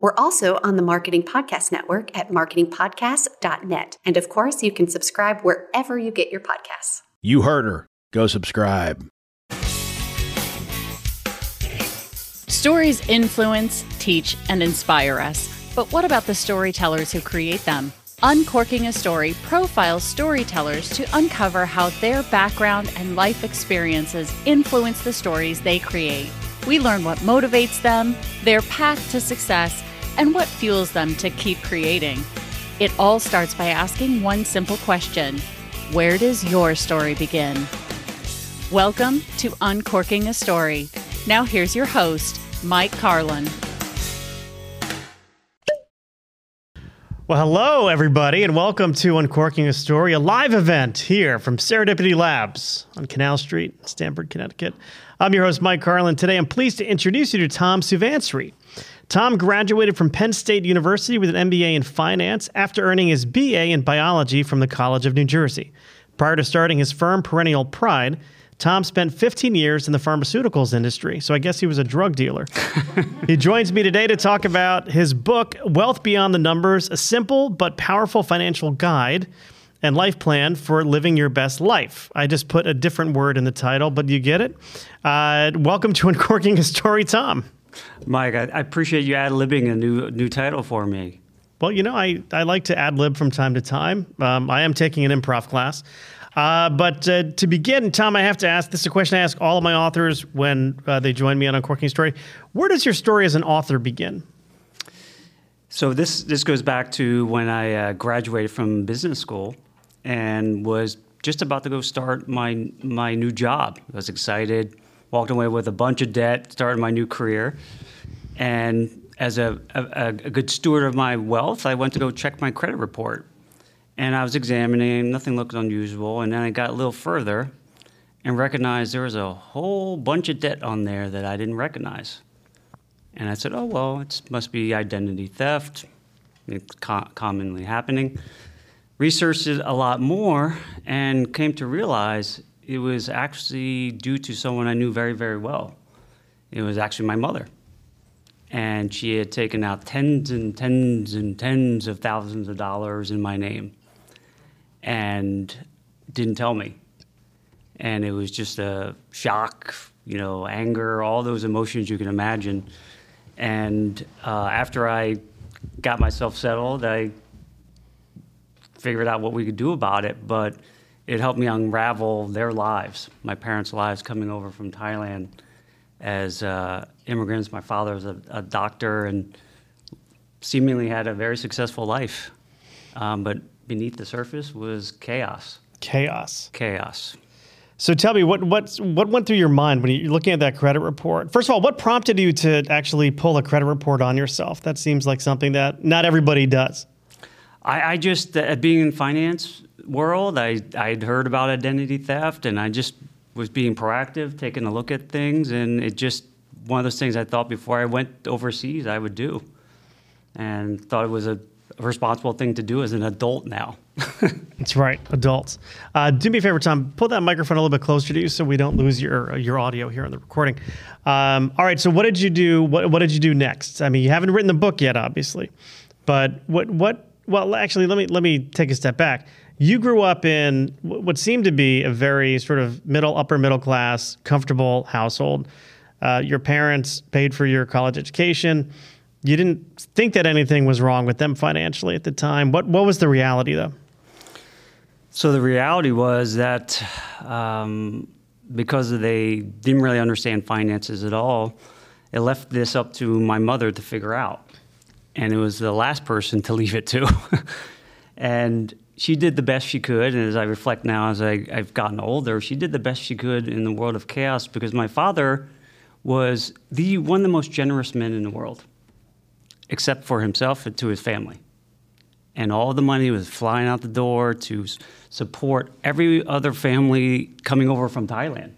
We're also on the Marketing Podcast Network at marketingpodcast.net. And of course, you can subscribe wherever you get your podcasts. You heard her. Go subscribe. Stories influence, teach, and inspire us. But what about the storytellers who create them? Uncorking a Story profiles storytellers to uncover how their background and life experiences influence the stories they create. We learn what motivates them, their path to success, and what fuels them to keep creating. It all starts by asking one simple question Where does your story begin? Welcome to Uncorking a Story. Now, here's your host, Mike Carlin. Well, hello, everybody, and welcome to Uncorking a Story, a live event here from Serendipity Labs on Canal Street, Stamford, Connecticut. I'm your host, Mike Carlin. Today, I'm pleased to introduce you to Tom Suvansri. Tom graduated from Penn State University with an MBA in finance after earning his BA in biology from the College of New Jersey. Prior to starting his firm, Perennial Pride, Tom spent 15 years in the pharmaceuticals industry, so I guess he was a drug dealer. he joins me today to talk about his book, Wealth Beyond the Numbers A Simple but Powerful Financial Guide and Life Plan for Living Your Best Life. I just put a different word in the title, but you get it. Uh, welcome to Uncorking a Story, Tom. Mike, I, I appreciate you ad libbing a new new title for me. Well, you know, I, I like to ad lib from time to time. Um, I am taking an improv class. Uh, but uh, to begin, Tom, I have to ask this is a question I ask all of my authors when uh, they join me on Uncorking Story. Where does your story as an author begin? So this this goes back to when I uh, graduated from business school and was just about to go start my my new job. I was excited, walked away with a bunch of debt, started my new career, and as a, a, a good steward of my wealth, I went to go check my credit report and I was examining, nothing looked unusual. And then I got a little further and recognized there was a whole bunch of debt on there that I didn't recognize. And I said, oh, well, it must be identity theft. It's co- commonly happening. Researched it a lot more and came to realize it was actually due to someone I knew very, very well. It was actually my mother. And she had taken out tens and tens and tens of thousands of dollars in my name and didn't tell me. And it was just a shock, you know, anger, all those emotions you can imagine. And uh, after I got myself settled, I figured out what we could do about it. But it helped me unravel their lives, my parents' lives coming over from Thailand as uh, immigrants. My father was a, a, doctor and seemingly had a very successful life. Um, but beneath the surface was chaos. Chaos. Chaos. So tell me what what what went through your mind when you're looking at that credit report? First of all, what prompted you to actually pull a credit report on yourself? That seems like something that not everybody does. I, I just uh, being in finance world, I I'd heard about identity theft, and I just was being proactive, taking a look at things, and it just one of those things I thought before I went overseas I would do, and thought it was a responsible thing to do as an adult now. That's right, adults. Uh, do me a favor, Tom. Pull that microphone a little bit closer to you so we don't lose your your audio here on the recording. Um, all right. So, what did you do? What, what did you do next? I mean, you haven't written the book yet, obviously, but what what? Well, actually, let me let me take a step back. You grew up in what seemed to be a very sort of middle, upper middle class, comfortable household. Uh, your parents paid for your college education you didn't think that anything was wrong with them financially at the time. What what was the reality though? So the reality was that um, because they didn't really understand finances at all, it left this up to my mother to figure out, and it was the last person to leave it to. and she did the best she could. And as I reflect now, as I, have gotten older, she did the best she could in the world of chaos because my father was the one of the most generous men in the world, except for himself and to his family. And all the money was flying out the door to support every other family coming over from Thailand.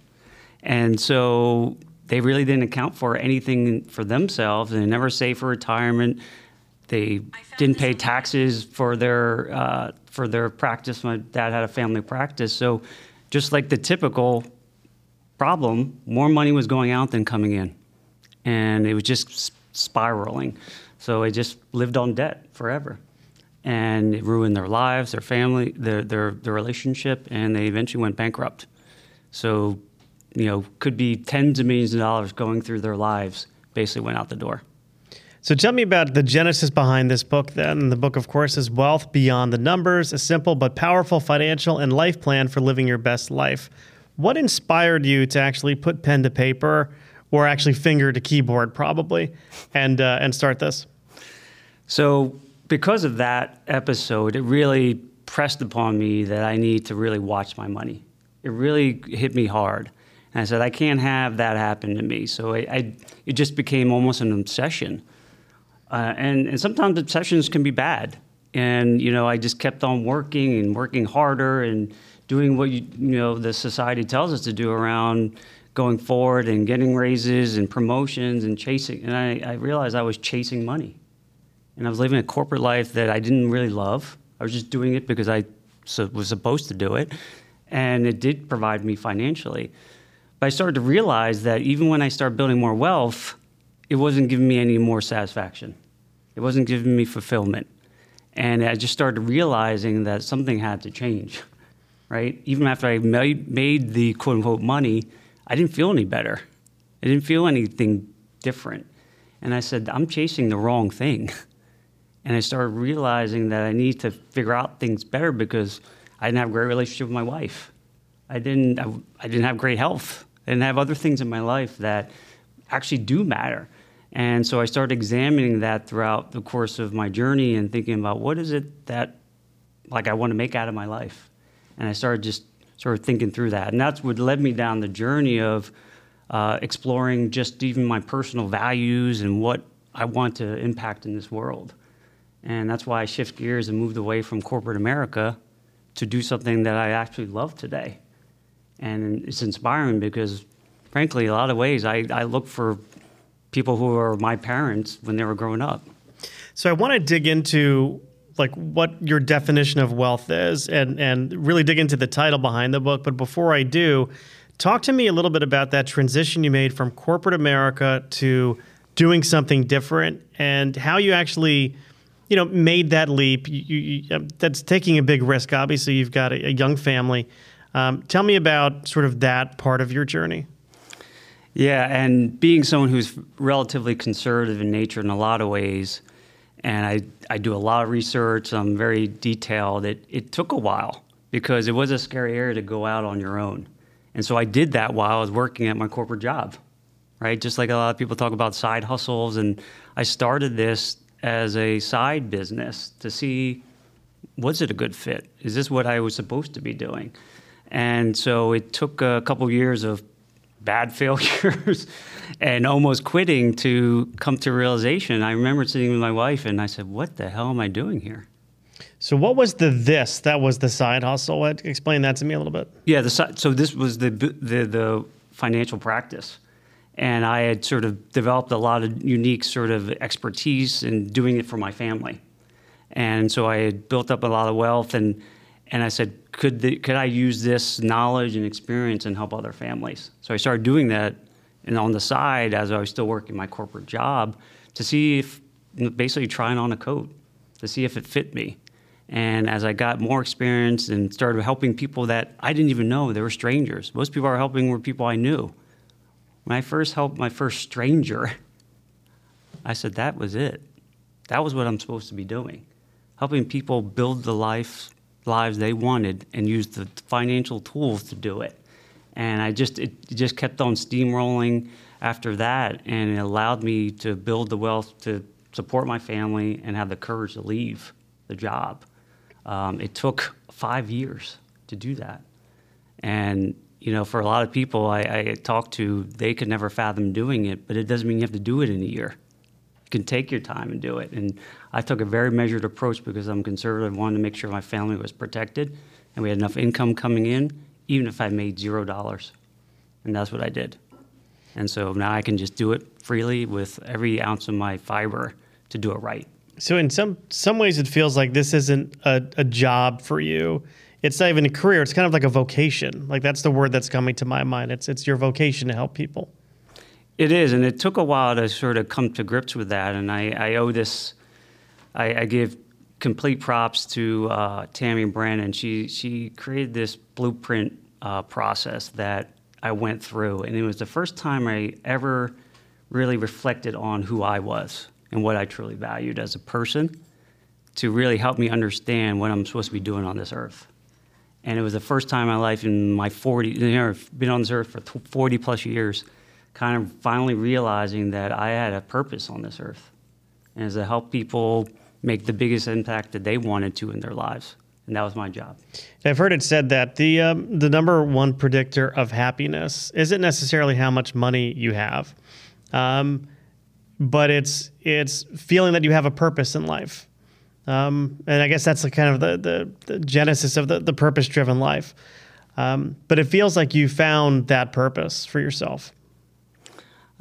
And so they really didn't account for anything for themselves. They never saved for retirement. They didn't pay taxes for their uh, for their practice. My dad had a family practice, so just like the typical problem, more money was going out than coming in, and it was just spiraling. So they just lived on debt forever, and it ruined their lives, their family, their their their relationship, and they eventually went bankrupt. So, you know, could be tens of millions of dollars going through their lives basically went out the door. So tell me about the genesis behind this book then. The book, of course, is Wealth Beyond the Numbers, a simple but powerful financial and life plan for living your best life. What inspired you to actually put pen to paper or actually finger to keyboard probably and, uh, and start this? So because of that episode, it really pressed upon me that I need to really watch my money. It really hit me hard. And I said, I can't have that happen to me. So I, I it just became almost an obsession uh, and, and sometimes obsessions can be bad. And, you know, I just kept on working and working harder and doing what, you, you know, the society tells us to do around going forward and getting raises and promotions and chasing. And I, I realized I was chasing money. And I was living a corporate life that I didn't really love. I was just doing it because I so was supposed to do it. And it did provide me financially. But I started to realize that even when I started building more wealth, it wasn't giving me any more satisfaction. It wasn't giving me fulfillment. And I just started realizing that something had to change, right? Even after I made, the quote unquote money, I didn't feel any better. I didn't feel anything different. And I said, I'm chasing the wrong thing. And I started realizing that I need to figure out things better because I didn't have a great relationship with my wife. I didn't, I, I didn't have great health. I didn't have other things in my life that actually do matter. And so I started examining that throughout the course of my journey and thinking about what is it that like I want to make out of my life. And I started just sort of thinking through that. And that's what led me down the journey of uh, exploring just even my personal values and what I want to impact in this world. And that's why I shift gears and moved away from corporate America to do something that I actually love today. And it's inspiring because, frankly, a lot of ways I, I look for people who were my parents when they were growing up. So I want to dig into like what your definition of wealth is and and really dig into the title behind the book, but before I do, talk to me a little bit about that transition you made from corporate America to doing something different and how you actually you know made that leap. You, you, um, that's taking a big risk. Obviously you've got a, a young family. Um, tell me about sort of that part of your journey yeah, and being someone who's relatively conservative in nature in a lot of ways, and I, I do a lot of research, I'm very detailed, it, it took a while because it was a scary area to go out on your own. And so I did that while I was working at my corporate job, right? Just like a lot of people talk about side hustles. And I started this as a side business to see was it a good fit? Is this what I was supposed to be doing? And so it took a couple years of bad failures and almost quitting to come to realization. I remember sitting with my wife and I said, What the hell am I doing here? So, what was the this that was the side hustle? What, explain that to me a little bit. Yeah, the, so this was the, the, the financial practice. And I had sort of developed a lot of unique sort of expertise in doing it for my family. And so I had built up a lot of wealth and and I said, could, the, could I use this knowledge and experience and help other families? So I started doing that and on the side as I was still working my corporate job to see if, basically trying on a coat to see if it fit me. And as I got more experience and started helping people that I didn't even know, they were strangers. Most people I were helping were people I knew. When I first helped my first stranger, I said, that was it. That was what I'm supposed to be doing. Helping people build the life, lives they wanted and use the financial tools to do it. And I just, it just kept on steamrolling after that. And it allowed me to build the wealth to support my family and have the courage to leave the job. Um, it took five years to do that. And, you know, for a lot of people I, I talk to, they could never fathom doing it, but it doesn't mean you have to do it in a year. Can take your time and do it. And I took a very measured approach because I'm conservative, wanted to make sure my family was protected and we had enough income coming in, even if I made zero dollars. And that's what I did. And so now I can just do it freely with every ounce of my fiber to do it right. So in some some ways, it feels like this isn't a, a job for you. It's not even a career. It's kind of like a vocation. Like that's the word that's coming to my mind. It's it's your vocation to help people. It is, and it took a while to sort of come to grips with that. And I, I owe this. I, I give complete props to uh, Tammy Brandon. She she created this blueprint uh, process that I went through, and it was the first time I ever really reflected on who I was and what I truly valued as a person to really help me understand what I'm supposed to be doing on this earth. And it was the first time in my life in my 40, you know, I've been on this earth for 40 plus years, kind of finally realizing that I had a purpose on this earth. And is to help people make the biggest impact that they wanted to in their lives. And that was my job. I've heard it said that the um, the number one predictor of happiness isn't necessarily how much money you have, um, but it's it's feeling that you have a purpose in life. Um, and I guess that's the kind of the, the, the genesis of the, the purpose driven life. Um, but it feels like you found that purpose for yourself.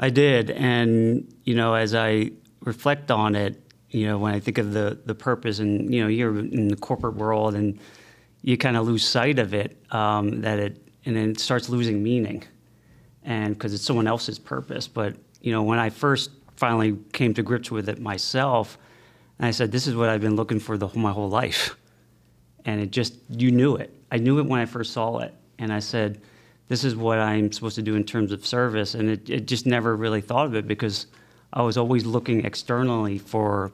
I did. And, you know, as I reflect on it, you know, when I think of the, the purpose and, you know, you're in the corporate world and you kind of lose sight of it, um, that it, and then it starts losing meaning and because it's someone else's purpose. But, you know, when I first finally came to grips with it myself. And I said, This is what I've been looking for the whole, my whole life. And it just, you knew it. I knew it when I first saw it. And I said, This is what I'm supposed to do in terms of service. And it, it just never really thought of it because I was always looking externally for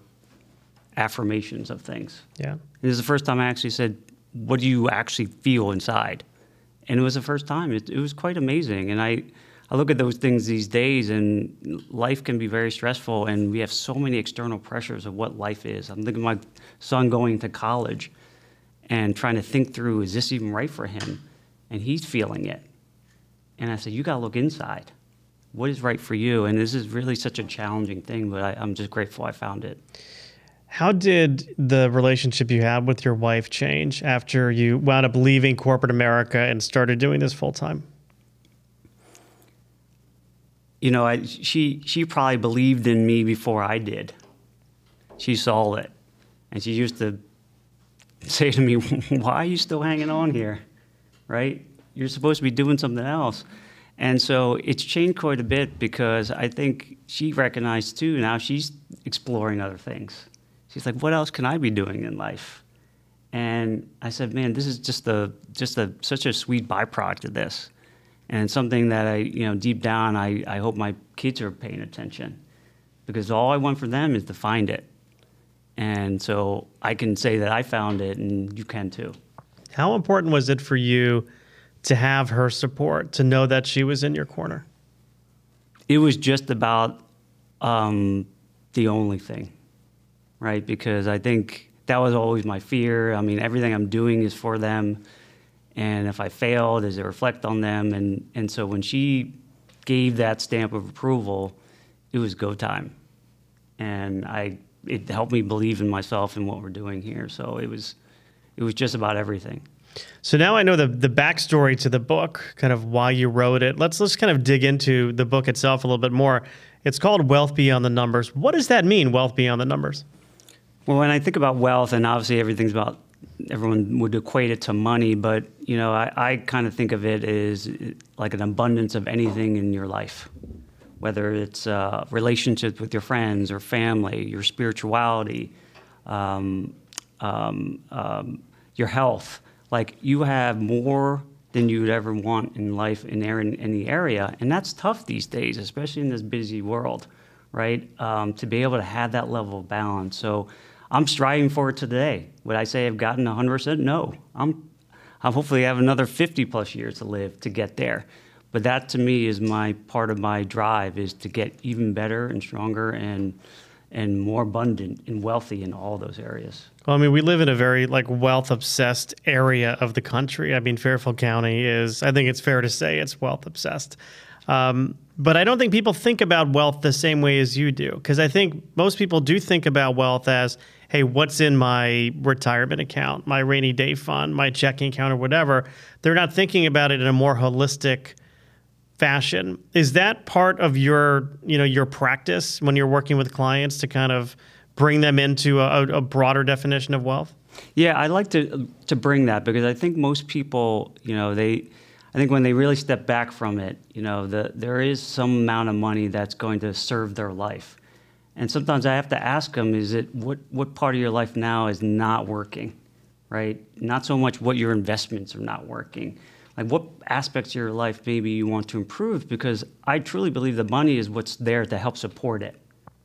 affirmations of things. Yeah. This is the first time I actually said, What do you actually feel inside? And it was the first time. It, it was quite amazing. And I, I look at those things these days, and life can be very stressful, and we have so many external pressures of what life is. I'm thinking of my son going to college and trying to think through is this even right for him? And he's feeling it. And I said, You got to look inside. What is right for you? And this is really such a challenging thing, but I, I'm just grateful I found it. How did the relationship you had with your wife change after you wound up leaving corporate America and started doing this full time? you know, I, she she probably believed in me before I did. She saw it, and she used to say to me, "Why are you still hanging on here? Right? You're supposed to be doing something else." And so it's changed quite a bit because I think she recognized too. Now she's exploring other things. She's like, "What else can I be doing in life?" And I said, "Man, this is just a just a such a sweet byproduct of this." and something that I, you know, deep down, I, I hope my kids are paying attention because all I want for them is to find it. And so I can say that I found it and you can too. How important was it for you to have her support, to know that she was in your corner? It was just about um, the only thing, right? Because I think that was always my fear. I mean, everything I'm doing is for them and if I failed, does it reflect on them? And and so when she gave that stamp of approval, it was go time, and I it helped me believe in myself and what we're doing here. So it was it was just about everything. So now I know the the backstory to the book, kind of why you wrote it. Let's let's kind of dig into the book itself a little bit more. It's called Wealth Beyond the Numbers. What does that mean, wealth beyond the numbers? Well, when I think about wealth, and obviously everything's about everyone would equate it to money, but you know, I, I kind of think of it as like an abundance of anything in your life, whether it's uh, relationships with your friends or family, your spirituality, um, um, um, your health. Like you have more than you would ever want in life in, in any area, and that's tough these days, especially in this busy world, right? Um, to be able to have that level of balance. So I'm striving for it today. Would I say I've gotten 100%? No. I'm, I hopefully have another 50 plus years to live to get there. But that to me is my part of my drive is to get even better and stronger and and more abundant and wealthy in all those areas. Well, I mean, we live in a very like wealth obsessed area of the country. I mean, Fairfield County is, I think it's fair to say, it's wealth obsessed. Um, but I don't think people think about wealth the same way as you do, because I think most people do think about wealth as, hey, what's in my retirement account, my rainy day fund, my checking account, or whatever. They're not thinking about it in a more holistic fashion. Is that part of your, you know, your practice when you're working with clients to kind of bring them into a, a broader definition of wealth? Yeah, I like to to bring that because I think most people, you know, they I think when they really step back from it, you know, the, there is some amount of money that's going to serve their life. And sometimes I have to ask them, is it what, what part of your life now is not working, right? Not so much what your investments are not working. Like what aspects of your life maybe you want to improve because I truly believe the money is what's there to help support it.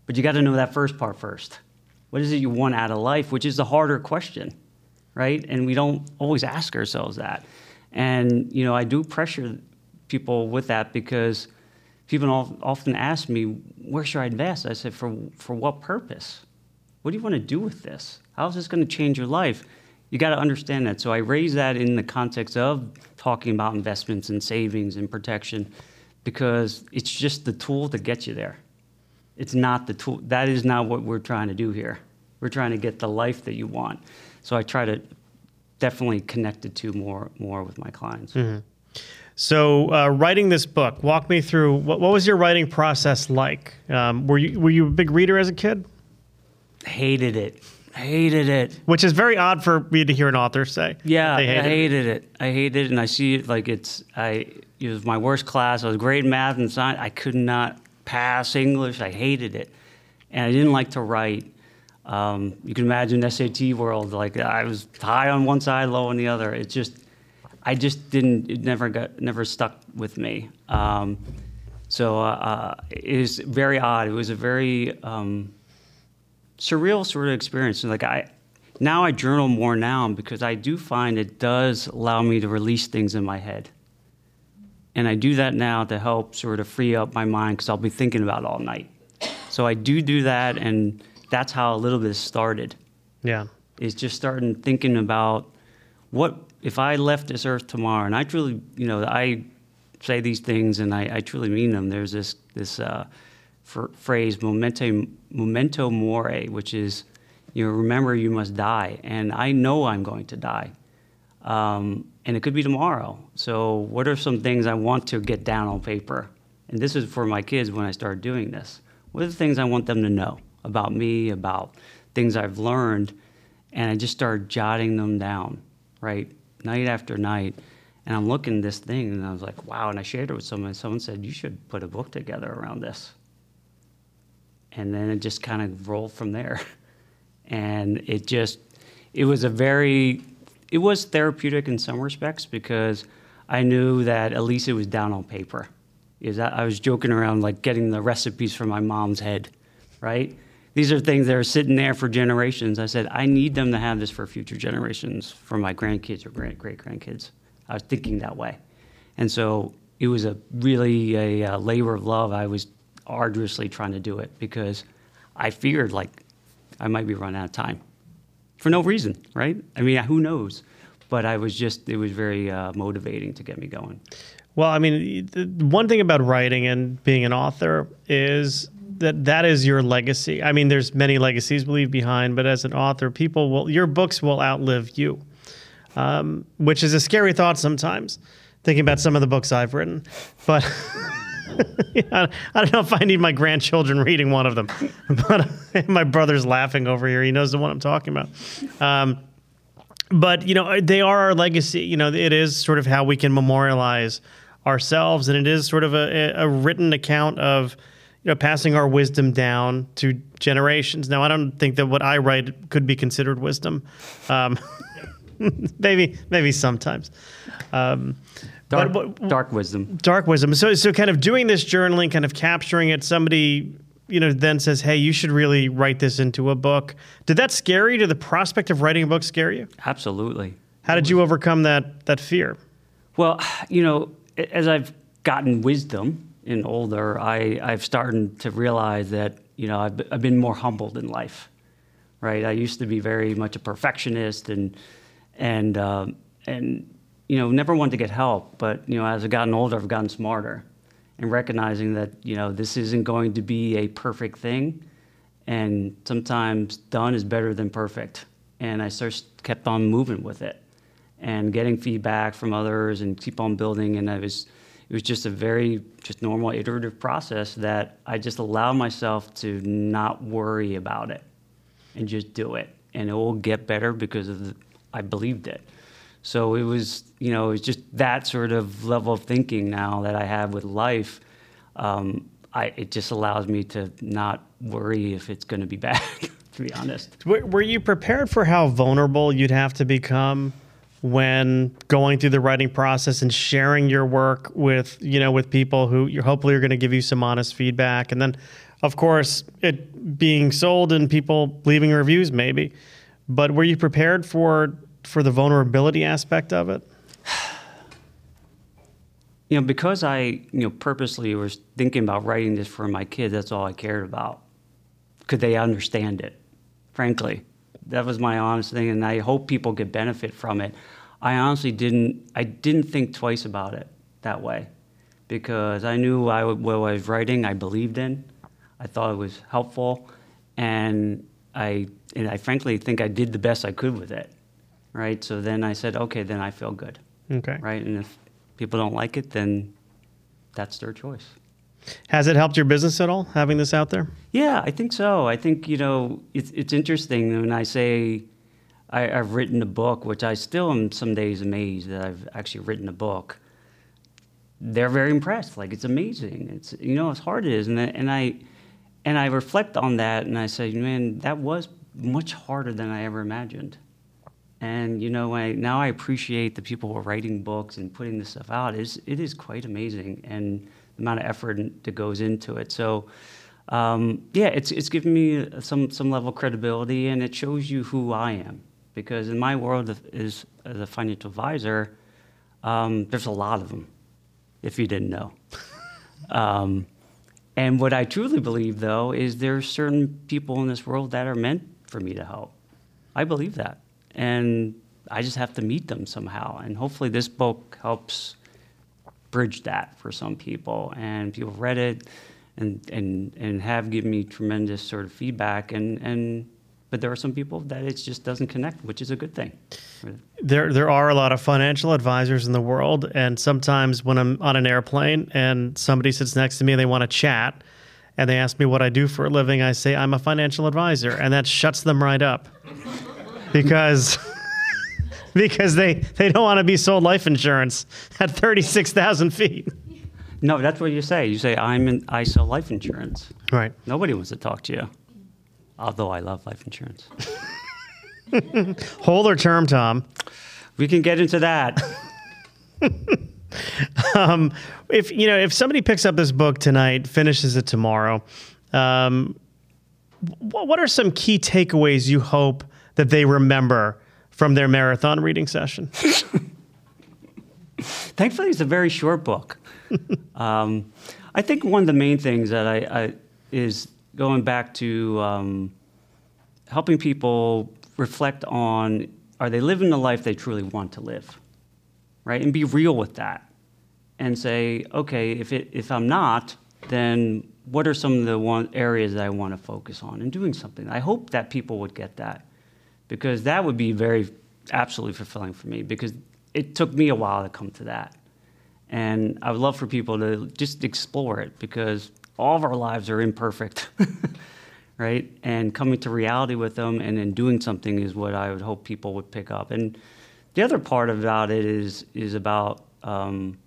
But you got to know that first part first. What is it you want out of life, which is the harder question, right? And we don't always ask ourselves that. And you know, I do pressure people with that because people often ask me, "Where should I invest?" I said, "For for what purpose? What do you want to do with this? How is this going to change your life?" You got to understand that. So I raise that in the context of talking about investments and savings and protection because it's just the tool to get you there. It's not the tool. That is not what we're trying to do here. We're trying to get the life that you want. So I try to definitely connect it to more more with my clients. Mm-hmm. So, uh, writing this book, walk me through what, what was your writing process like? Um, were you were you a big reader as a kid? Hated it. Hated it. Which is very odd for me to hear an author say. Yeah, I hated it. it. I hated it, and I see it like it's. I it was my worst class. I was great in math and science. I could not pass English. I hated it, and I didn't like to write. Um, you can imagine SAT world. Like I was high on one side, low on the other. It just, I just didn't. It never got, never stuck with me. Um, so uh, uh it was very odd. It was a very um, surreal sort of experience. Like I, now I journal more now because I do find it does allow me to release things in my head. And I do that now to help sort of free up my mind because I'll be thinking about it all night. So I do do that, and that's how a little bit started. Yeah. Is just starting thinking about what if I left this earth tomorrow, and I truly, you know, I say these things and I, I truly mean them. There's this this uh, phrase memento mori, which is you know remember you must die, and I know I'm going to die, um, and it could be tomorrow. So what are some things I want to get down on paper? And this is for my kids when I start doing this. What are the things I want them to know about me, about things I've learned, and I just started jotting them down, right, night after night. And I'm looking at this thing, and I was like, wow. And I shared it with someone, and someone said, You should put a book together around this and then it just kind of rolled from there. And it just, it was a very, it was therapeutic in some respects because I knew that at least it was down on paper. Is I was joking around like getting the recipes from my mom's head, right? These are things that are sitting there for generations. I said I need them to have this for future generations, for my grandkids or great great grandkids. I was thinking that way, and so it was a really a, a labor of love. I was arduously trying to do it because I feared like I might be running out of time for no reason, right? I mean, who knows? But I was just, it was very uh, motivating to get me going. Well, I mean, one thing about writing and being an author is that that is your legacy. I mean, there's many legacies we leave behind, but as an author, people will, your books will outlive you, um, which is a scary thought sometimes, thinking about some of the books I've written. But I don't know if I need my grandchildren reading one of them, but my brother's laughing over here. He knows the one I'm talking about. Um, but you know, they are our legacy. You know, it is sort of how we can memorialize ourselves, and it is sort of a, a written account of you know passing our wisdom down to generations. Now, I don't think that what I write could be considered wisdom. Um, maybe, maybe sometimes. Um, Dark, but, dark wisdom. Dark wisdom. So, so kind of doing this journaling, kind of capturing it. Somebody, you know, then says, "Hey, you should really write this into a book." Did that scare you? Did the prospect of writing a book scare you? Absolutely. How did you overcome that that fear? Well, you know, as I've gotten wisdom and older, I, I've started to realize that, you know, I've, I've been more humbled in life, right? I used to be very much a perfectionist and, and, um, and, you know, never wanted to get help. But, you know, as I've gotten older, I've gotten smarter and recognizing that, you know, this isn't going to be a perfect thing. And sometimes done is better than perfect. And I just kept on moving with it and getting feedback from others and keep on building. And I was, it was just a very just normal iterative process that I just allowed myself to not worry about it and just do it, and it will get better because of the, I believed it. So it was, you know, it's just that sort of level of thinking now that I have with life. Um, I, it just allows me to not worry if it's going to be bad. to be honest, were, you prepared for how vulnerable you'd have to become? when going through the writing process and sharing your work with you know with people who you're hopefully are going to give you some honest feedback and then of course it being sold and people leaving reviews maybe but were you prepared for for the vulnerability aspect of it you know because i you know purposely was thinking about writing this for my kids that's all i cared about could they understand it frankly that was my honest thing, and I hope people could benefit from it. I honestly didn't. I didn't think twice about it that way, because I knew I, what I was writing. I believed in. I thought it was helpful, and I and I frankly think I did the best I could with it. Right. So then I said, okay, then I feel good. Okay. Right. And if people don't like it, then that's their choice. Has it helped your business at all having this out there? Yeah, I think so. I think you know it's it's interesting when I say I, have written a book, which I still am some days amazed that I've actually written a book. They're very impressed. Like it's amazing. It's you know how hard it is, and I, and I and I reflect on that, and I say, man, that was much harder than I ever imagined. And you know, I, now I appreciate the people who are writing books and putting this stuff out. It's, it is quite amazing, and the amount of effort that goes into it. So, um, yeah, it's it's given me some some level of credibility, and it shows you who I am. Because in my world is as a financial advisor, um, there's a lot of them. If you didn't know. um, and what I truly believe, though, is there are certain people in this world that are meant for me to help. I believe that, and I just have to meet them somehow. And hopefully, this book helps bridge that for some people. And people read it and, and, and have given me tremendous sort of feedback. And, and, but there are some people that it just doesn't connect, which is a good thing. There, there are a lot of financial advisors in the world. And sometimes when I'm on an airplane and somebody sits next to me and they want to chat, and they ask me what I do for a living, I say I'm a financial advisor, and that shuts them right up because because they, they don't want to be sold life insurance at 36,000 feet. No, that's what you say. You say, I'm in, I sell life insurance. Right. Nobody wants to talk to you, although I love life insurance. Whole or term, Tom? We can get into that. um, if you know, if somebody picks up this book tonight, finishes it tomorrow, um, what are some key takeaways you hope that they remember from their marathon reading session? Thankfully, it's a very short book. um, I think one of the main things that I, I is going back to um, helping people reflect on are they living the life they truly want to live, right? And be real with that, and say, okay, if it, if I'm not, then what are some of the one areas that I want to focus on and doing something? I hope that people would get that because that would be very absolutely fulfilling for me because it took me a while to come to that. And I would love for people to just explore it because all of our lives are imperfect, right? And coming to reality with them and then doing something is what I would hope people would pick up. And the other part about it is is about um,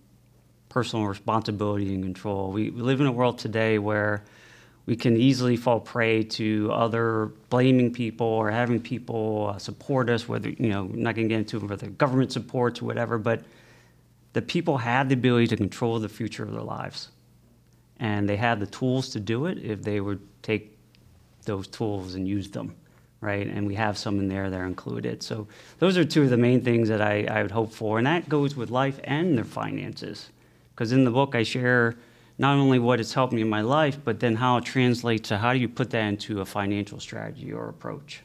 personal responsibility and control. We, we live in a world today where we can easily fall prey to other blaming people or having people uh, support us, whether, you know, not going to get into whether government supports or whatever, but the people have the ability to control the future of their lives. and they have the tools to do it if they would take those tools and use them, right? And we have some in there that are included. So those are two of the main things that I, I would hope for, and that goes with life and their finances. Because in the book, I share not only what it's helped me in my life, but then how it translates to how do you put that into a financial strategy or approach,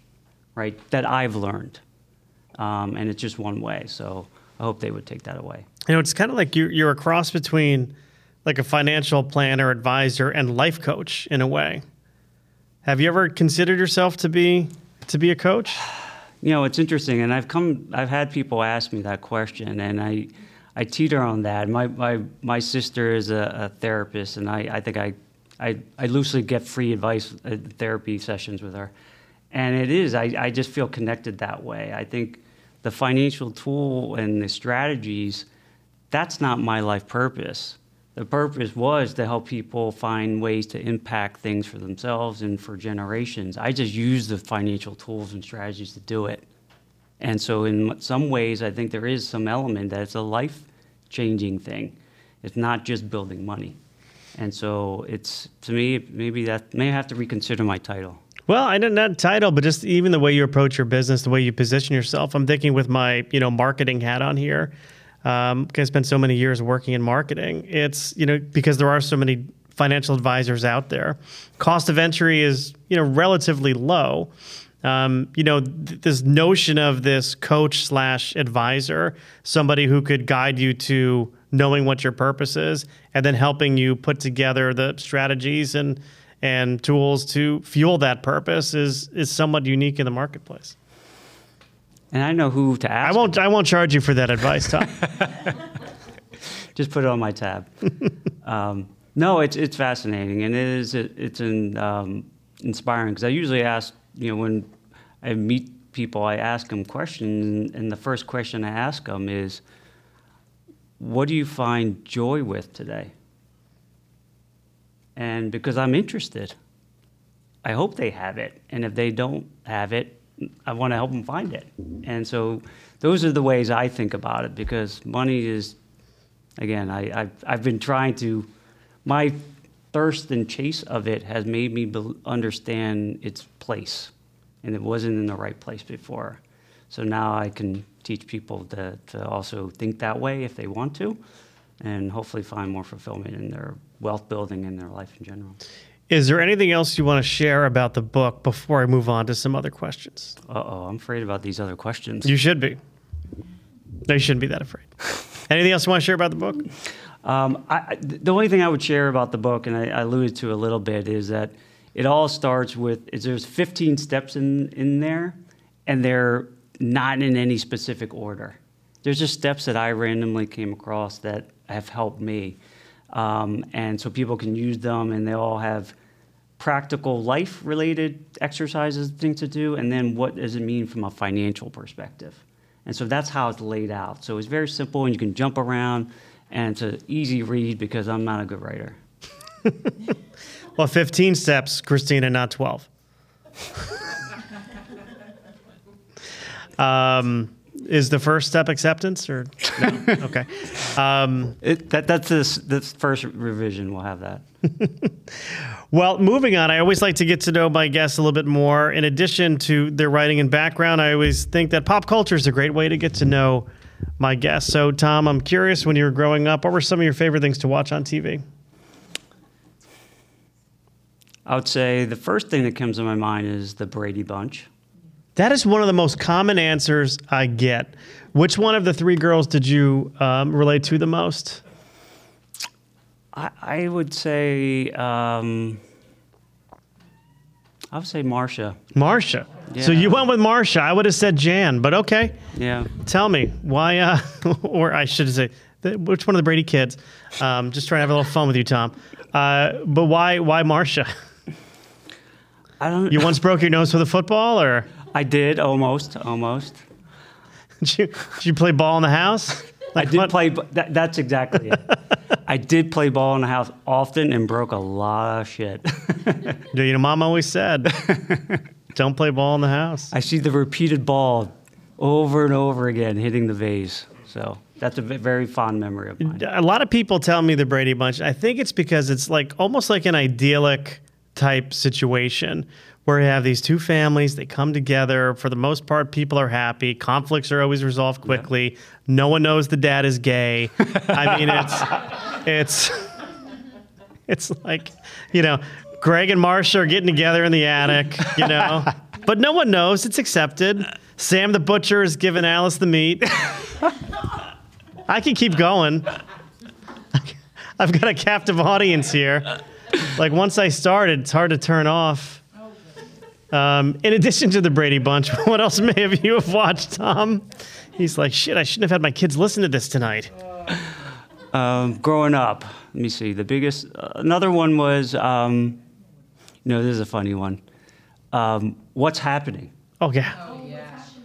right? That I've learned. Um, and it's just one way. So I hope they would take that away. You know, it's kind of like you're, you're a cross between like a financial planner, advisor, and life coach in a way. Have you ever considered yourself to be to be a coach? You know, it's interesting, and I've come, I've had people ask me that question, and I, I teeter on that. My my my sister is a, a therapist, and I, I think I, I, I loosely get free advice uh, therapy sessions with her, and it is I, I just feel connected that way. I think the financial tool and the strategies, that's not my life purpose. The purpose was to help people find ways to impact things for themselves and for generations. I just use the financial tools and strategies to do it. And so, in some ways, I think there is some element that it's a life changing thing. It's not just building money. And so, it's to me, maybe that may have to reconsider my title. Well, I didn't not title, but just even the way you approach your business, the way you position yourself. I'm thinking with my you know marketing hat on here. Um, I spent so many years working in marketing. It's you know because there are so many financial advisors out there. Cost of entry is you know relatively low. Um, you know th- this notion of this coach slash advisor, somebody who could guide you to knowing what your purpose is, and then helping you put together the strategies and and tools to fuel that purpose is is somewhat unique in the marketplace. And I know who to ask. I won't. I won't charge you for that advice, Tom. Just put it on my tab. um, no, it's it's fascinating, and it is it, it's an, um, inspiring because I usually ask you know when I meet people, I ask them questions, and the first question I ask them is, "What do you find joy with today?" And because I'm interested, I hope they have it, and if they don't have it, I want to help them find it. And so those are the ways I think about it because money is, again, I, I've, I've been trying to, my thirst and chase of it has made me be- understand its place. And it wasn't in the right place before. So now I can teach people to, to also think that way if they want to and hopefully find more fulfillment in their wealth building and their life in general. Is there anything else you want to share about the book before I move on to some other questions? Uh oh, I'm afraid about these other questions. You should be. No, you shouldn't be that afraid. anything else you want to share about the book? Um, I, the only thing I would share about the book, and I, I alluded to a little bit, is that it all starts with is there's 15 steps in in there, and they're not in any specific order. There's just steps that I randomly came across that have helped me, um, and so people can use them, and they all have practical life related exercises, things to do, and then what does it mean from a financial perspective. And so that's how it's laid out. So it's very simple, and you can jump around, and it's an easy read because I'm not a good writer. Well, 15 steps, Christina, not 12. um, is the first step acceptance or no? okay? Um, It, that, that's this, this first revision. We'll have that. Well, moving on, I always like to get to know my guests a little bit more. In addition to their writing and background, I always think that pop culture is a great way to get to know my guests. So, Tom, I'm curious when you were growing up, what were some of your favorite things to watch on TV? I would say the first thing that comes to my mind is the Brady Bunch. That is one of the most common answers I get. Which one of the three girls did you um, relate to the most? I, I would say, um, I would say Marcia. Marsha. So you went with Marcia. I would have said Jan, but okay. Yeah. Tell me why, uh, or I should say, which one of the Brady kids? Um, just trying to have a little fun with you, Tom. Uh, but why, why Marcia? I don't. You once broke your nose with a football, or I did almost, almost. did you, did you play ball in the house? I did what? play. That, that's exactly it. I did play ball in the house often and broke a lot of shit. Do You know, Mom always said, "Don't play ball in the house." I see the repeated ball over and over again hitting the vase. So that's a very fond memory of mine. A lot of people tell me the Brady Bunch. I think it's because it's like almost like an idyllic type situation where you have these two families, they come together. For the most part, people are happy. Conflicts are always resolved quickly. No one knows the dad is gay. I mean, it's it's it's like, you know, Greg and Marcia are getting together in the attic, you know. but no one knows. It's accepted. Sam the butcher is giving Alice the meat. I can keep going. I've got a captive audience here. Like once I started, it's hard to turn off. Um, in addition to the Brady Bunch, what else may have you have watched, Tom? He's like, shit, I shouldn't have had my kids listen to this tonight. Um, growing up, let me see. The biggest, uh, another one was, um, you know, this is a funny one. Um, What's happening? Oh yeah,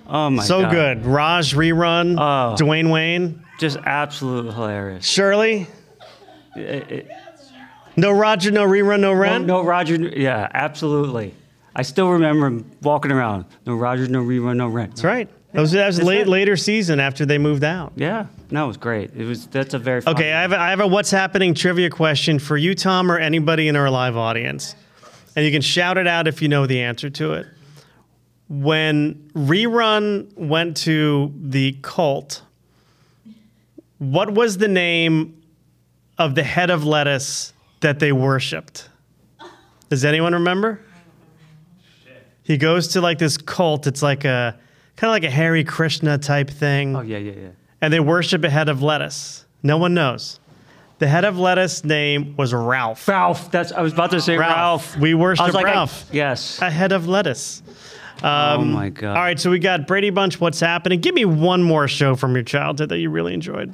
Oh my god. so God. good. Raj rerun. Oh. Dwayne Wayne. Just absolutely hilarious. Shirley. It- it- No Roger, no rerun, no oh, rent. no, Roger. Yeah, absolutely. I still remember him walking around. No Roger, no rerun, no rent. That's right. That was, that was late, later season after they moved out. Yeah, no, it was great. It was. That's a very. Fun Okay, I have, a, I have a what's happening trivia question for you, Tom, or anybody in our live audience. And you can shout it out if you know the answer to it. When Rerun went to the cult, what was the name of the head of lettuce that they worshipped? Does anyone remember? He goes to like this cult. It's like a kind of like a Hare Krishna type thing Oh yeah, yeah, yeah. and they worship a head of lettuce. No one knows. The head of lettuce name was Ralph. Ralph. That's. I was about to say Ralph. We I worship like, I- Ralph. yes. a head of lettuce. Um, oh my God. All right, so we got Brady Bunch. What's happening? Give me one more show from your childhood that you really enjoyed.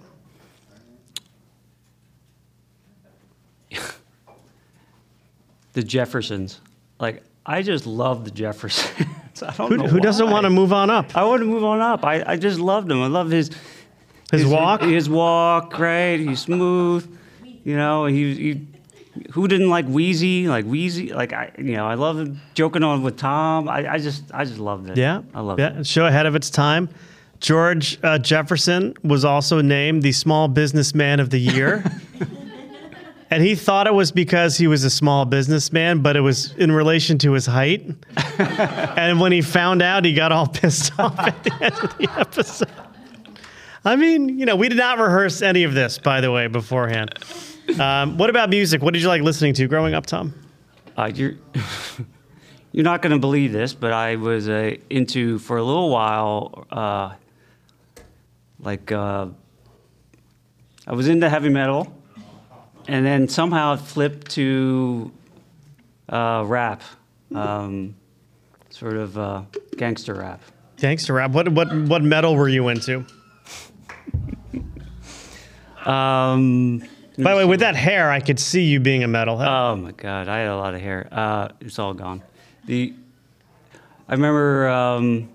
The Jeffersons. Like I just love the Jeffersons. I don't Who, know who doesn't want to move on up? I want to move on up. I, I just loved him. I love his His walk? His walk, right? He's smooth. You know, he, he who didn't like Weezy? Like Weezy, like I, you know, I love joking on with Tom. I, I just, I just loved it. Yeah, I love yeah. it. Show ahead of its time. George uh, Jefferson was also named the Small Businessman of the Year. and he thought it was because he was a small businessman, but it was in relation to his height. and when he found out, he got all pissed off at the end of the episode. I mean, you know, we did not rehearse any of this, by the way, beforehand. Um, what about music? What did you like listening to growing up, Tom? Uh, you're, you're not going to believe this, but I was uh, into for a little while, uh, like uh, I was into heavy metal, and then somehow it flipped to uh, rap, um, sort of uh, gangster rap. Gangster rap. What what what metal were you into? Um, By the way, with that hair, I could see you being a metalhead. Oh my god, I had a lot of hair. Uh, it's all gone. The I remember um,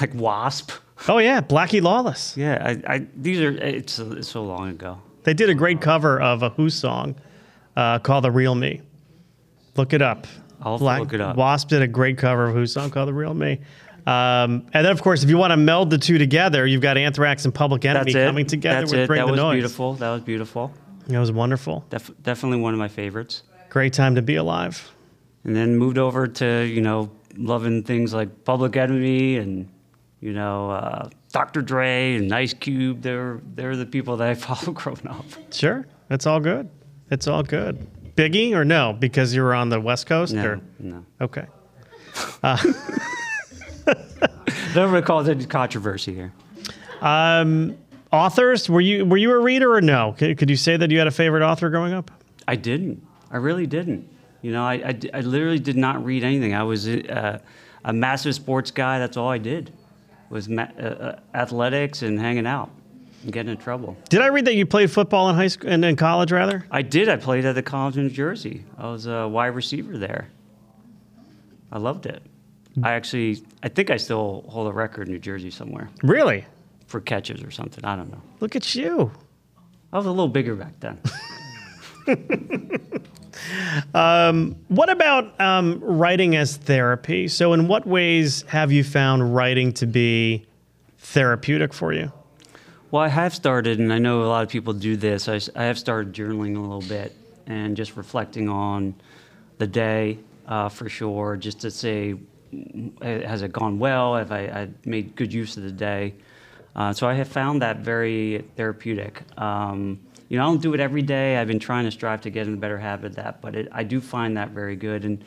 like Wasp. oh yeah, Blackie Lawless. Yeah, I, I these are it's, it's so long ago. They did a great cover of a Who song uh, called "The Real Me." Look it up. I'll to look it up. Wasp did a great cover of Who song called "The Real Me." Um, and then, of course, if you want to meld the two together, you've got Anthrax and Public Enemy coming together That's with it. "Bring that the was beautiful. That was beautiful. That was wonderful. Def- definitely one of my favorites. Great time to be alive. And then moved over to you know loving things like Public Enemy and you know uh, Dr. Dre and Ice Cube. They're they're the people that I followed growing up. Sure, it's all good. It's all good. Biggie or no? Because you were on the West Coast. No, Or? no. Okay. Don't recall any controversy here. Authors? Were you were you a reader or no? Could, could you say that you had a favorite author growing up? I didn't. I really didn't. You know, I—I literally did not read anything. I was uh, a massive sports guy. That's all I did was ma- uh, uh, athletics and hanging out and getting in trouble. Did I read that you played football in high school and in college rather? I did. I played at the college in New Jersey. I was a wide receiver there. I loved it. I actually, I think I still hold a record in New Jersey somewhere Really? for catches or something. I don't know. Look at you. I was a little bigger back then. What about um, writing as therapy? So, in what ways have you found writing to be therapeutic for you? Well, I have started, and I know a lot of people do this. I, I have started journaling a little bit and just reflecting on the day uh, for sure, just to say, has it gone well? Have I, I made good use of the day? Uh, so I have found that very therapeutic. Um, you know, I don't do it every day. I've been trying to strive to get in a better habit of that, but it, I do find that very good. And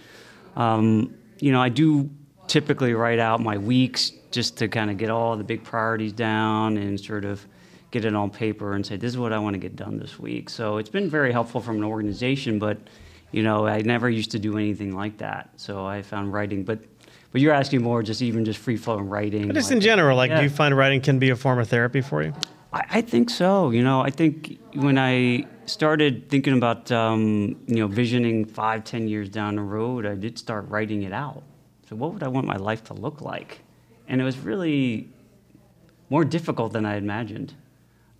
um, you know, I do typically write out my weeks just to kind of get all the big priorities down and sort of get it on paper and say this is what I want to get done this week. So it's been very helpful from an organization, but you know, I never used to do anything like that. So I found writing, but but you're asking more just even just free flowing writing. But just like, in general, like, yeah. do you find writing can be a form of therapy for you? I, I think so. You know, I think when I started thinking about um, you know visioning five, ten years down the road, I did start writing it out. So what would I want my life to look like? And it was really more difficult than I imagined.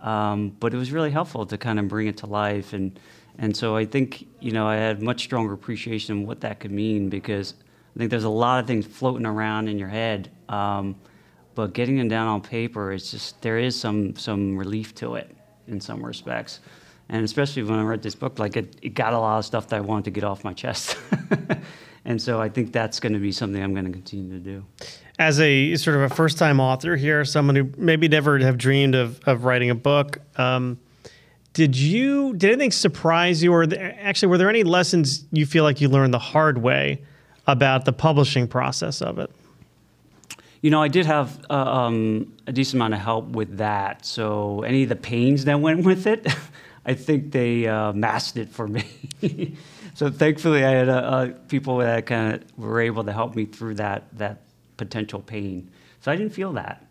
Um, but it was really helpful to kind of bring it to life and and so I think you know I had much stronger appreciation of what that could mean because I think there's a lot of things floating around in your head, um, but getting them down on paper is just there is some some relief to it in some respects, and especially when I read this book, like it, it got a lot of stuff that I wanted to get off my chest, and so I think that's going to be something I'm going to continue to do. As a sort of a first time author here, someone who maybe never have dreamed of, of writing a book, um, did you did anything surprise you, or actually were there any lessons you feel like you learned the hard way about the publishing process of it? You know, I did have uh, um, a decent amount of help with that. So any of the pains that went with it, I think they uh, masked it for me. so thankfully, I had uh, uh people that kind of were able to help me through that that potential pain. So I didn't feel that.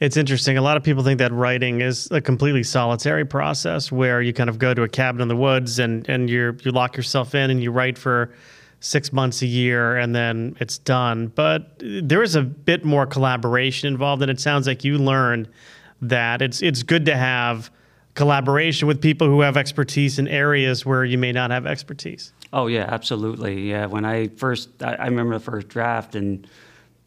It's interesting. A lot of people think that writing is a completely solitary process where you kind of go to a cabin in the woods and, and you you lock yourself in and you write for six months a year and then it's done. But there is a bit more collaboration involved, and it sounds like you learned that it's it's good to have collaboration with people who have expertise in areas where you may not have expertise. Oh yeah, absolutely. Yeah, when I first, I, I remember the first draft and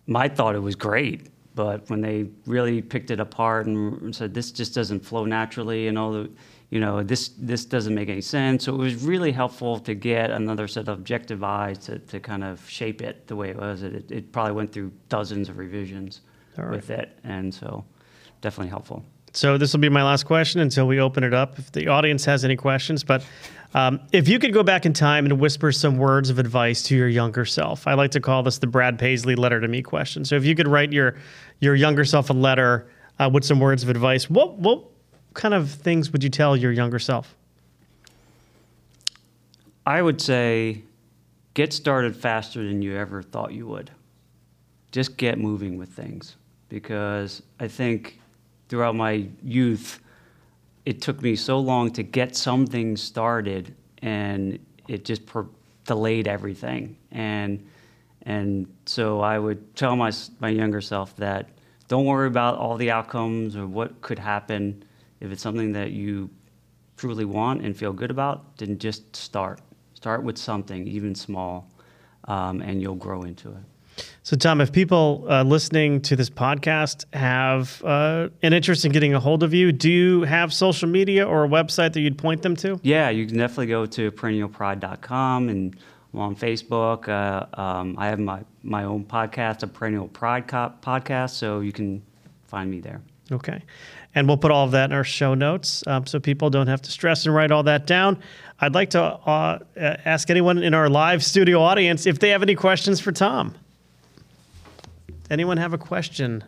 my thought it was great, but when they really picked it apart and said this just doesn't flow naturally, and all the, you know, this this doesn't make any sense. So it was really helpful to get another set of objective eyes to, to kind of shape it the way it was. It, it probably went through dozens of revisions right. with it, and so definitely helpful. So this will be my last question until we open it up. If the audience has any questions, but um, if you could go back in time and whisper some words of advice to your younger self, I like to call this the Brad Paisley letter to me question. So if you could write your your younger self a letter uh, with some words of advice, what what kind of things would you tell your younger self? I would say, get started faster than you ever thought you would. Just get moving with things because I think throughout my youth it took me so long to get something started, and it just per- delayed everything. And and so I would tell my my younger self that don't worry about all the outcomes or what could happen. If it's something that you truly want and feel good about, then just start. Start with something, even small, um, and you'll grow into it. So, Tom, if people uh, listening to this podcast have uh, an interest in getting a hold of you, do you have social media or a website that you'd point them to? Yeah, you can definitely go to perennialpride.com and I'm on Facebook. Uh, um, I have my, my own podcast, a Perennial Pride co- podcast, so you can find me there. Okay. And we'll put all of that in our show notes um, so people don't have to stress and write all that down. I'd like to uh, ask anyone in our live studio audience if they have any questions for Tom. Anyone have a question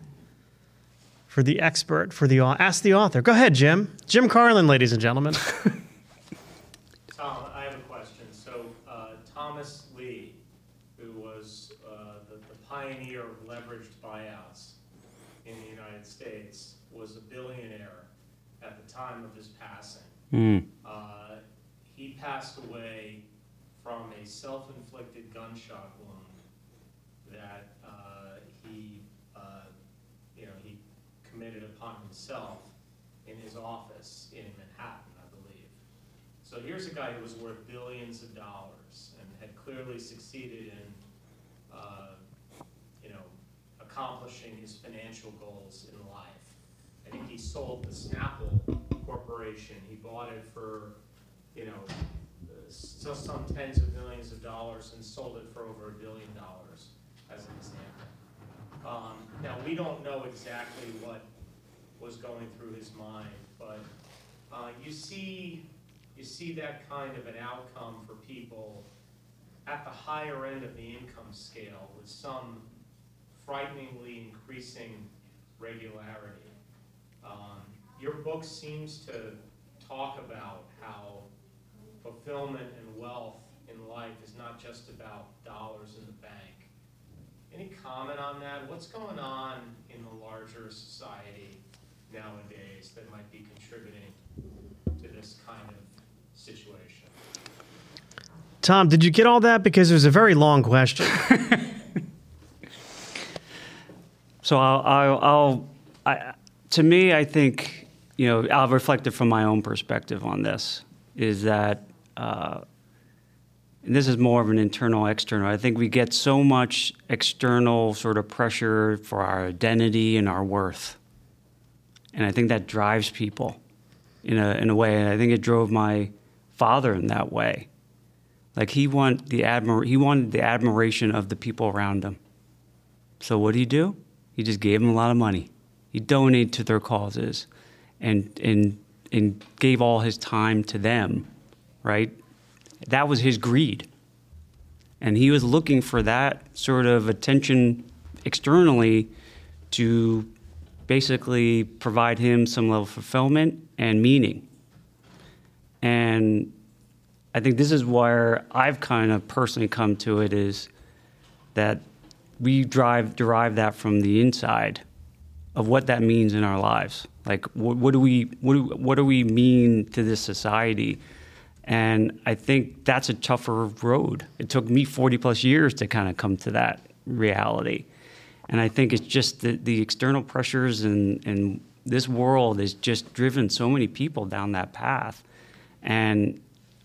for the expert, for the ask the author? Go ahead, Jim. Jim Carlin, ladies and gentlemen. Tom, I have a question. So uh, Thomas Lee, who was uh, the, the pioneer of leveraged buyouts in the United States, was a billionaire at the time of his passing. Mm. Uh, he passed away from a self-inflicted gunshot wound that he committed upon himself in his office in Manhattan, I believe. So here's a guy who was worth billions of dollars and had clearly succeeded in, uh, you know, accomplishing his financial goals in life. I think he sold the Snapple Corporation. He bought it for, you know, so some tens of millions of dollars and sold it for over a billion dollars, as an example. Um, now, we don't know exactly what was going through his mind, but uh, you see, you see that kind of an outcome for people at the higher end of the income scale with some frighteningly increasing regularity. Um, your book seems to talk about how fulfillment and wealth in life is not just about dollars in the bank. Any comment on that? What's going on in the larger society nowadays that might be contributing to this kind of situation? Tom, did you get all that? Because it was a very long question. So I'll, I'll, I'll I, to me, I think, you know, I'll reflect it from my own perspective on this, is that, uh, and this is more of an internal, external. I think we get so much external sort of pressure for our identity and our worth. And I think that drives people in a, in a way. And I think it drove my father in that way. Like he want the admir- he wanted the admiration of the people around him. So what did he do? He just gave them a lot of money. He donated to their causes and and and gave all his time to them, right? That was his greed. And he was looking for that sort of attention externally to basically provide him some level of fulfillment and meaning. And I think this is where I've kind of personally come to it is that we drive derive that from the inside of what that means in our lives. Like what, what do we what do, what do we mean to this society? And I think that's a tougher road. It took me 40 plus years to kind of come to that reality. And I think it's just the, the external pressures and, and this world has just driven so many people down that path. And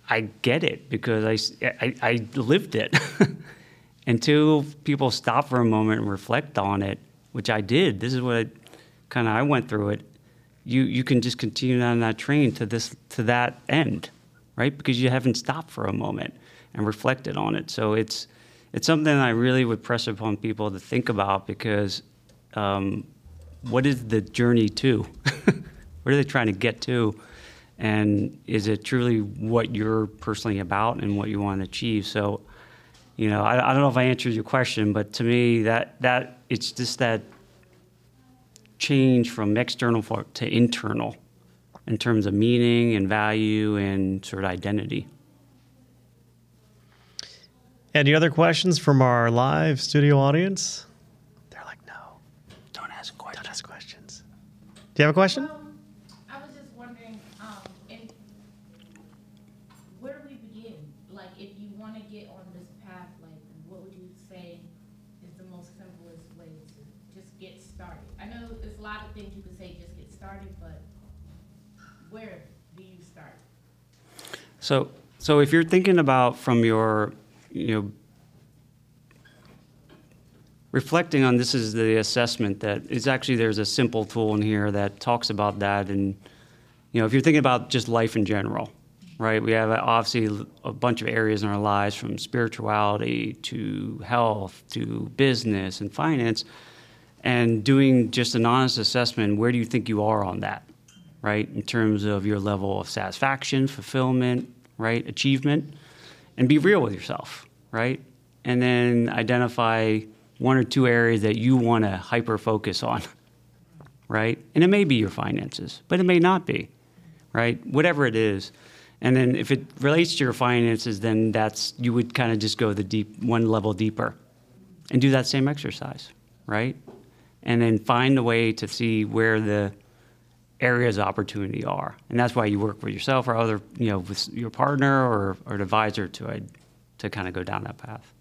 I get it because I, I, I lived it. Until people stop for a moment and reflect on it, which I did. This is what kind of I went through it. You you can just continue on that train to this to that end, right? Because you haven't stopped for a moment and reflected on it. So it's it's something I really would press upon people to think about because um, what is the journey to? what are they trying to get to? And is it truly what you're personally about and what you want to achieve? So, you know, I, I don't know if I answered your question, but to me, that that it's just that change from external to internal in terms of meaning and value and sort of identity. Any other questions from our live studio audience? They're like, no. Don't ask questions. Don't ask questions. Do you have a question? Um, I was just wondering, um, in, where do we begin? Like, if you want to get on this path, like, what would you say is the most simplest way to just get started? I know there's a lot of things you could say, just get started, but where do you start? So, so if you're thinking about from your, you know, reflecting on this is the assessment that it's actually there's a simple tool in here that talks about that and you know if you're thinking about just life in general right? We have obviously a bunch of areas in our lives from spirituality to health to business and finance and doing just an honest assessment where do you think you are on that right? In terms of your level of satisfaction fulfillment right achievement and be real with yourself right and then identify one or two areas that you want to hyper focus on, right? And it may be your finances, but it may not be, right? Whatever it is. And then if it relates to your finances, then that's you would kind of just go the deep one level deeper and do that same exercise, right? And then find a way to see where the areas of opportunity are. And that's why you work with yourself or other, you know, with your partner or, or an advisor to, to kind of go down that path.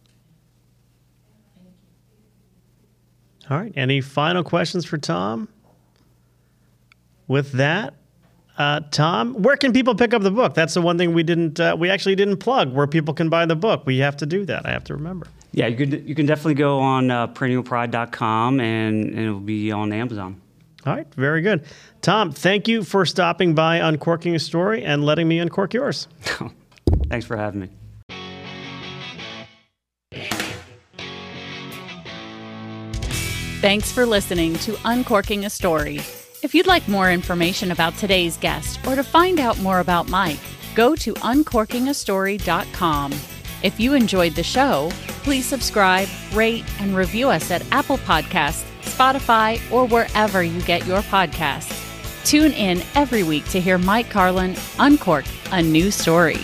All right. Any final questions for Tom? With that, uh, Tom, where can people pick up the book? That's the one thing we didn't, uh, we actually didn't plug where people can buy the book. We have to do that. I have to remember. Yeah, you could you can definitely go on uh, perennialpride.com and, and it'll be on Amazon. All right, very good. Tom, thank you for stopping by Uncorking a Story and letting me uncork yours. Thanks for having me. Thanks for listening to Uncorking a Story. If you'd like more information about today's guest or to find out more about Mike, go to uncorkingastory.com. If you enjoyed the show, please subscribe, rate, and review us at Apple Podcasts, Spotify, or wherever you get your podcasts. Tune in every week to hear Mike Carlin uncork a new story.